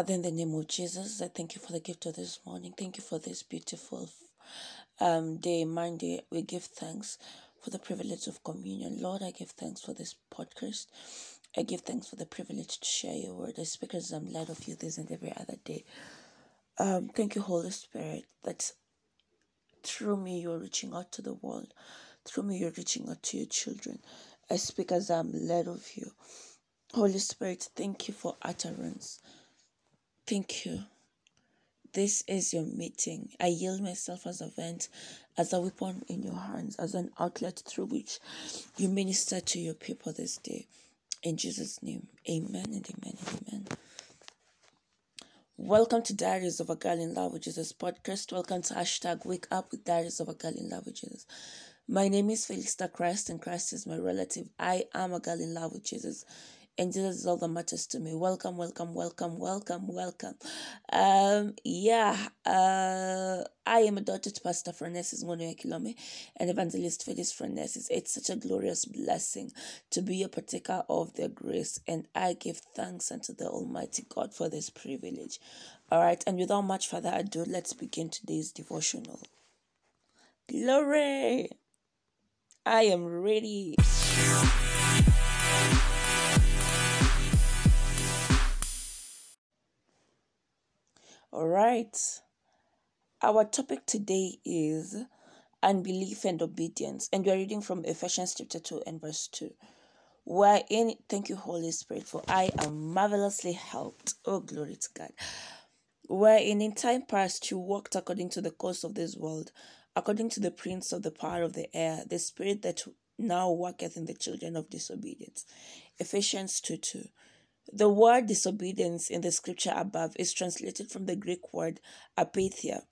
Father, in the name of Jesus, I thank you for the gift of this morning. Thank you for this beautiful um, day, Monday. We give thanks for the privilege of communion. Lord, I give thanks for this podcast. I give thanks for the privilege to share your word. I speak as I'm led of you this and every other day. Um, thank you, Holy Spirit, that through me you're reaching out to the world. Through me you're reaching out to your children. I speak as I'm led of you. Holy Spirit, thank you for utterance. Thank you. This is your meeting. I yield myself as a vent, as a weapon in your hands, as an outlet through which you minister to your people this day. In Jesus' name, amen and amen and amen. Welcome to Diaries of a Girl in Love with Jesus podcast. Welcome to hashtag Wake Up with Diaries of a Girl in Love with Jesus. My name is Felista Christ, and Christ is my relative. I am a girl in love with Jesus and Jesus is all that matters to me. Welcome, welcome, welcome, welcome, welcome. Um, yeah, uh, I am a daughter to Pastor Ngonoya Kilome and Evangelist Felix Francis. It's such a glorious blessing to be a partaker of their grace, and I give thanks unto the Almighty God for this privilege. All right, and without much further ado, let's begin today's devotional. Glory! I am ready. Right. Our topic today is unbelief and obedience, and we are reading from Ephesians chapter 2 and verse 2. Wherein, thank you, Holy Spirit, for I am marvelously helped. Oh, glory to God. Wherein in time past you walked according to the course of this world, according to the prince of the power of the air, the spirit that now worketh in the children of disobedience. Ephesians 2 2. The word disobedience in the scripture above is translated from the Greek word apeitheia,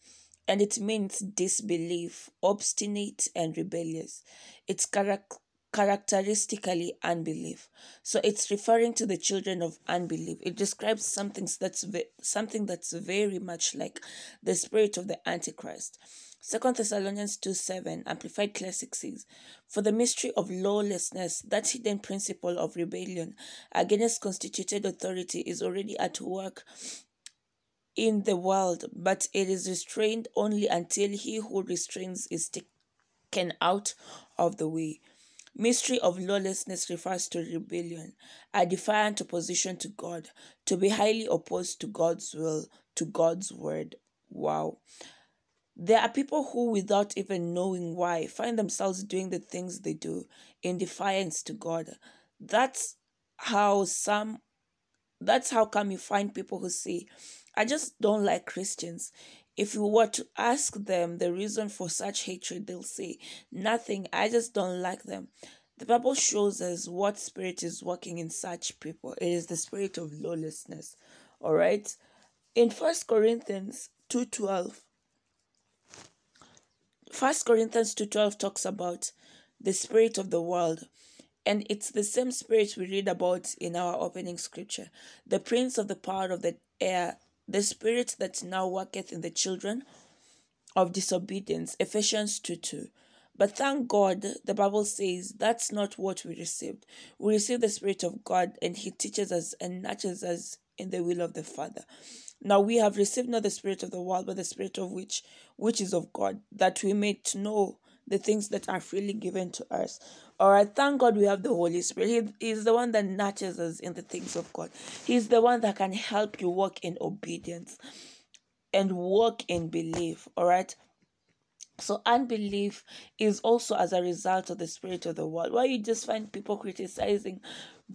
and it means disbelief, obstinate, and rebellious. It's charac- characteristically unbelief. So it's referring to the children of unbelief. It describes something that's something that's very much like the spirit of the Antichrist. Second Thessalonians 2 7, Amplified Classic says, For the mystery of lawlessness, that hidden principle of rebellion against constituted authority, is already at work in the world, but it is restrained only until he who restrains is taken out of the way. Mystery of lawlessness refers to rebellion, a defiant opposition to God, to be highly opposed to God's will, to God's word. Wow. There are people who, without even knowing why, find themselves doing the things they do in defiance to God. That's how some, that's how come you find people who say, I just don't like Christians. If you were to ask them the reason for such hatred, they'll say, Nothing, I just don't like them. The Bible shows us what spirit is working in such people. It is the spirit of lawlessness. All right. In First Corinthians 2:12, First Corinthians 2:12 talks about the spirit of the world. And it's the same spirit we read about in our opening scripture. The prince of the power of the air, the spirit that now worketh in the children of disobedience. Ephesians 2 2. But thank God, the Bible says that's not what we received. We received the Spirit of God, and He teaches us and nurtures us in the will of the Father. Now we have received not the spirit of the world, but the spirit of which which is of God, that we may know the things that are freely given to us. All right, thank God we have the Holy Spirit. He is the one that nurtures us in the things of God. He's the one that can help you walk in obedience and walk in belief. All right. So unbelief is also as a result of the spirit of the world, Why you just find people criticizing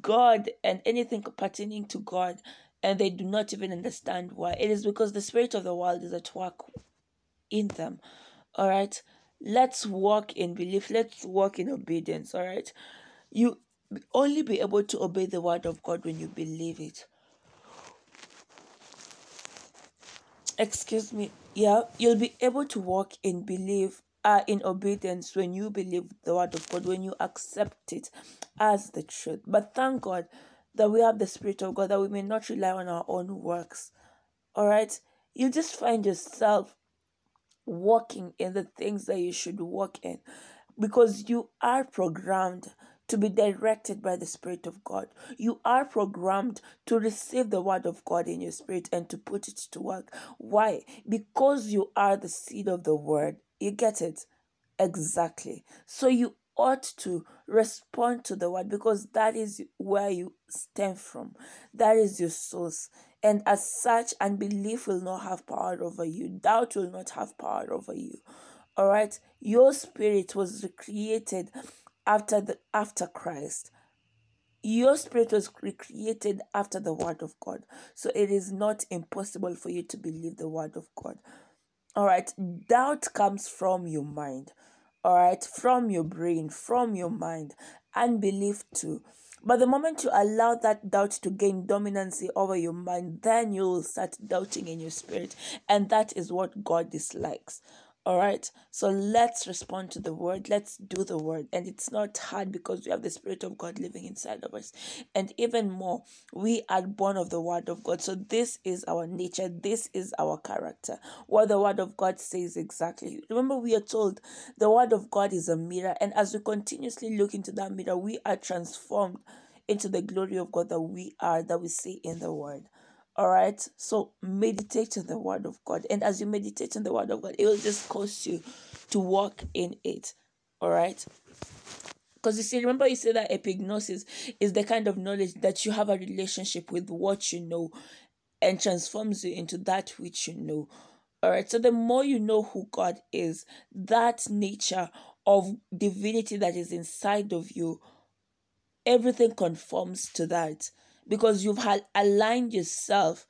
God and anything pertaining to God and they do not even understand why. It is because the spirit of the world is at work in them. All right. Let's walk in belief. Let's walk in obedience. All right. You only be able to obey the word of God when you believe it. Excuse me. Yeah, you'll be able to walk in belief, uh, in obedience when you believe the word of God, when you accept it as the truth. But thank God that we have the Spirit of God, that we may not rely on our own works. All right? You just find yourself walking in the things that you should walk in because you are programmed to be directed by the Spirit of God. You are programmed to receive the Word of God in your spirit and to put it to work. Why? Because you are the seed of the Word. You get it? Exactly. So you ought to respond to the Word because that is where you stem from, that is your source. And as such, unbelief will not have power over you, doubt will not have power over you. All right, your spirit was recreated after the after Christ. Your spirit was recreated after the word of God. So it is not impossible for you to believe the word of God. All right, doubt comes from your mind. All right, from your brain, from your mind, unbelief too. But the moment you allow that doubt to gain dominancy over your mind, then you will start doubting in your spirit. And that is what God dislikes. All right. So let's respond to the word. Let's do the word. And it's not hard because we have the Spirit of God living inside of us. And even more, we are born of the word of God. So this is our nature. This is our character. What the word of God says exactly. Remember, we are told the word of God is a mirror. And as we continuously look into that mirror, we are transformed into the glory of God that we are, that we see in the word. All right. So meditate on the word of God. And as you meditate on the word of God, it will just cause you to walk in it. All right. Because you see, remember you said that epignosis is the kind of knowledge that you have a relationship with what you know and transforms you into that which you know. All right. So the more you know who God is, that nature of divinity that is inside of you, everything conforms to that because you've had aligned yourself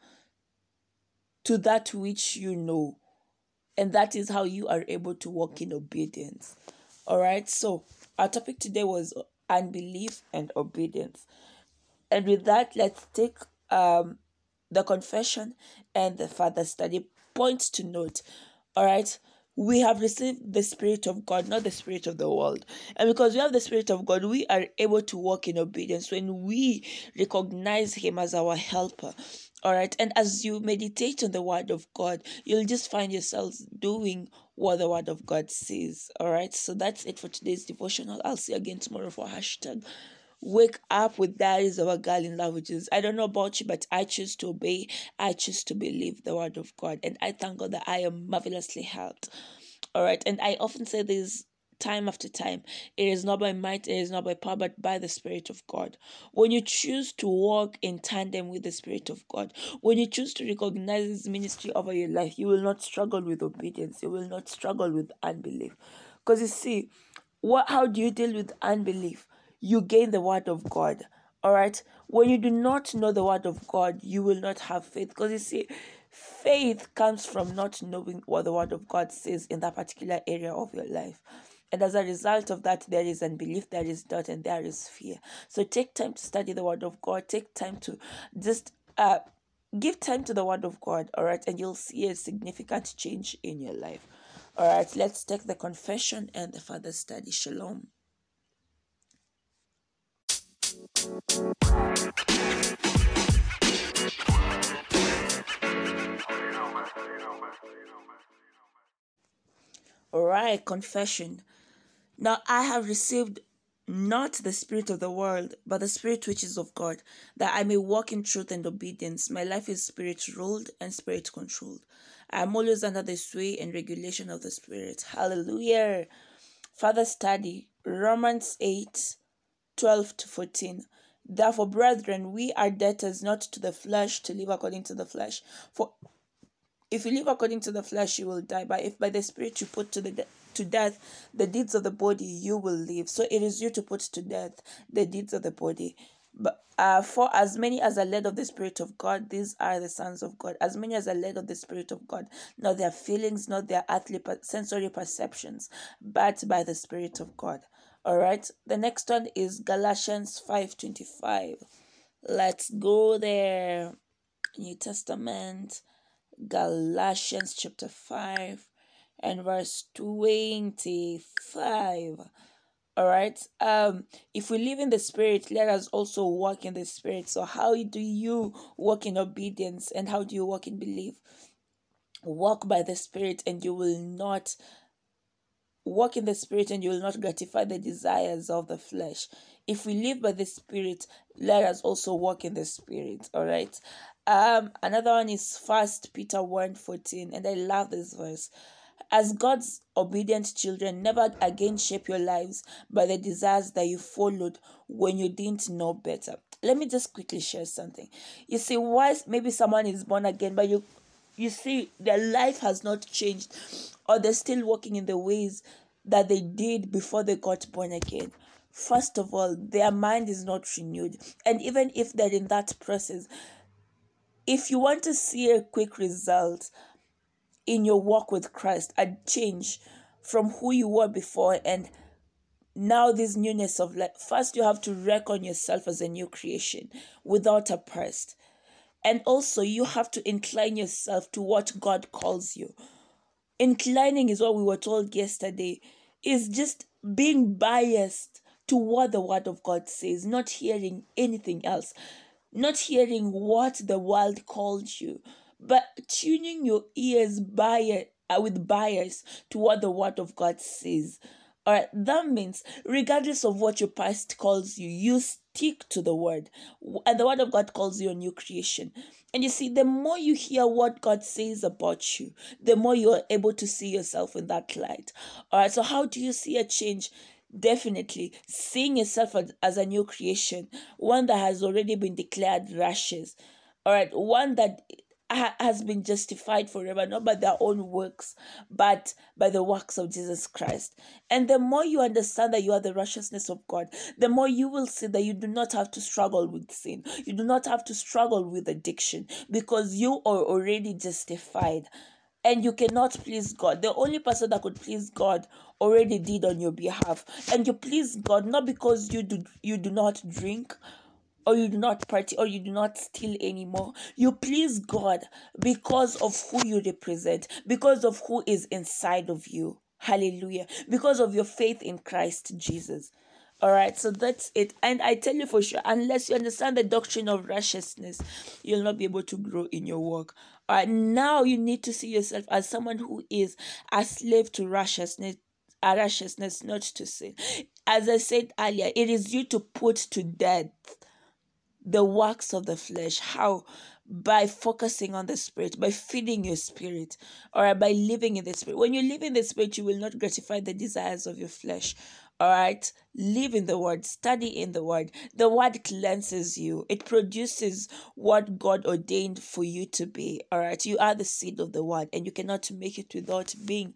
to that which you know and that is how you are able to walk in obedience. All right? So our topic today was unbelief and obedience. And with that let's take um the confession and the further study. Points to note. All right we have received the Spirit of God, not the Spirit of the world. And because we have the Spirit of God, we are able to walk in obedience when we recognize Him as our helper. All right. And as you meditate on the Word of God, you'll just find yourselves doing what the Word of God says. All right. So that's it for today's devotional. I'll see you again tomorrow for hashtag wake up with diaries of a girl in languages. I don't know about you, but I choose to obey. I choose to believe the word of God. And I thank God that I am marvelously helped. All right. And I often say this time after time. It is not by might, it is not by power, but by the Spirit of God. When you choose to walk in tandem with the Spirit of God, when you choose to recognize His ministry over your life, you will not struggle with obedience. You will not struggle with unbelief. Because you see, what how do you deal with unbelief? You gain the word of God. All right. When you do not know the word of God, you will not have faith. Because you see, faith comes from not knowing what the word of God says in that particular area of your life. And as a result of that, there is unbelief, there is doubt, and there is fear. So take time to study the word of God. Take time to just uh give time to the word of God, all right, and you'll see a significant change in your life. All right, let's take the confession and the further study. Shalom. All right, confession. Now I have received not the spirit of the world, but the spirit which is of God, that I may walk in truth and obedience. My life is spirit ruled and spirit controlled. I am always under the sway and regulation of the spirit. Hallelujah. Further study Romans 8 12 to 14. Therefore, brethren, we are debtors not to the flesh to live according to the flesh. For if you live according to the flesh, you will die. But if by the Spirit you put to the de- to death the deeds of the body, you will live. So it is you to put to death the deeds of the body. But uh, for as many as are led of the Spirit of God, these are the sons of God. As many as are led of the Spirit of God, not their feelings, not their earthly sensory perceptions, but by the Spirit of God. All right. The next one is Galatians 5:25. Let's go there. New Testament, Galatians chapter 5 and verse 25. All right. Um if we live in the spirit, let us also walk in the spirit. So how do you walk in obedience and how do you walk in belief? Walk by the spirit and you will not walk in the spirit and you will not gratify the desires of the flesh. If we live by the spirit let us also walk in the spirit all right? Um another one is first peter 1 14 and i love this verse. As god's obedient children never again shape your lives by the desires that you followed when you didn't know better. Let me just quickly share something. You see why maybe someone is born again but you you see their life has not changed or they're still walking in the ways that they did before they got born again. First of all their mind is not renewed. And even if they're in that process if you want to see a quick result in your walk with christ a change from who you were before and now this newness of life first you have to reckon yourself as a new creation without a past and also, you have to incline yourself to what God calls you. Inclining is what we were told yesterday, is just being biased to what the Word of God says, not hearing anything else, not hearing what the world called you, but tuning your ears bias, uh, with bias to what the Word of God says. All right, that means regardless of what your past calls you, you stick to the word. And the word of God calls you a new creation. And you see, the more you hear what God says about you, the more you are able to see yourself in that light. All right, so how do you see a change? Definitely seeing yourself as, a new creation, one that has already been declared righteous. All right, one that has been justified forever, not by their own works, but by the works of Jesus Christ. And the more you understand that you are the righteousness of God, the more you will see that you do not have to struggle with sin. You do not have to struggle with addiction because you are already justified. And you cannot please God. The only person that could please God already did on your behalf. And you please God not because you do you do not drink or you do not party or you do not steal anymore. You please God because of who you represent, because of who is inside of you. Hallelujah. Because of your faith in Christ Jesus. All right, so that's it. And I tell you for sure, unless you understand the doctrine of righteousness, you'll not be able to grow in your work. All right, now you need to see yourself as someone who is a slave to righteousness, a righteousness, not to sin. As I said earlier, it is you to put to death the works of the flesh. How? By focusing on the spirit, by feeding your spirit, or by living in the spirit. When you live in the spirit, you will not gratify the desires of your flesh. All right, live in the word, study in the word. The word cleanses you, it produces what God ordained for you to be. All right, you are the seed of the word, and you cannot make it without being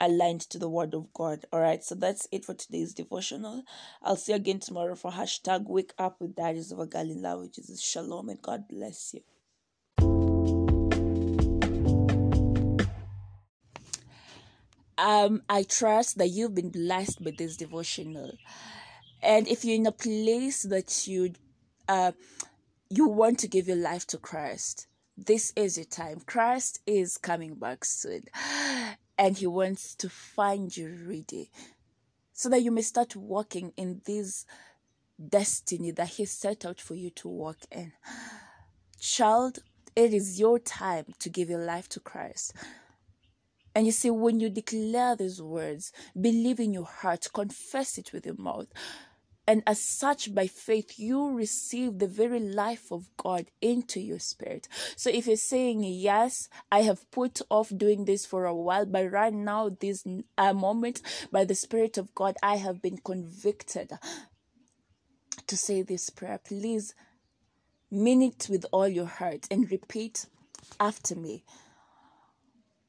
aligned to the word of God. All right, so that's it for today's devotional. I'll see you again tomorrow for hashtag wake up with Diaries of a Girl in Love, which is shalom and God bless you. Um i trust that you've been blessed with this devotional. And if you're in a place that you uh you want to give your life to christ this is your time. Christ is coming back soon. And he wants to find you ready so that you may start walking in this destiny that he set out for you to walk in. Child it is your time to give your life to christ and you see, when you declare these words, believe in your heart, confess it with your mouth, and as such, by faith, you receive the very life of God into your spirit. So if you're saying, Yes, I have put off doing this for a while, but right now, this uh, moment, by the Spirit of God, I have been convicted to say this prayer. Please mean it with all your heart and repeat after me.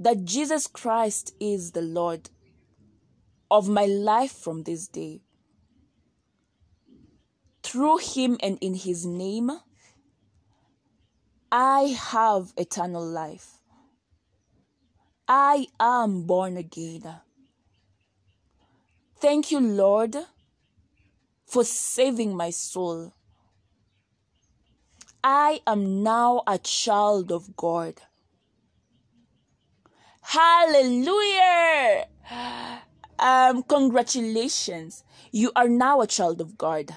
that Jesus Christ is the Lord of my life from this day. Through him and in his name, I have eternal life. I am born again. Thank you, Lord, for saving my soul. I am now a child of God. Hallelujah! Um, congratulations. You are now a child of God.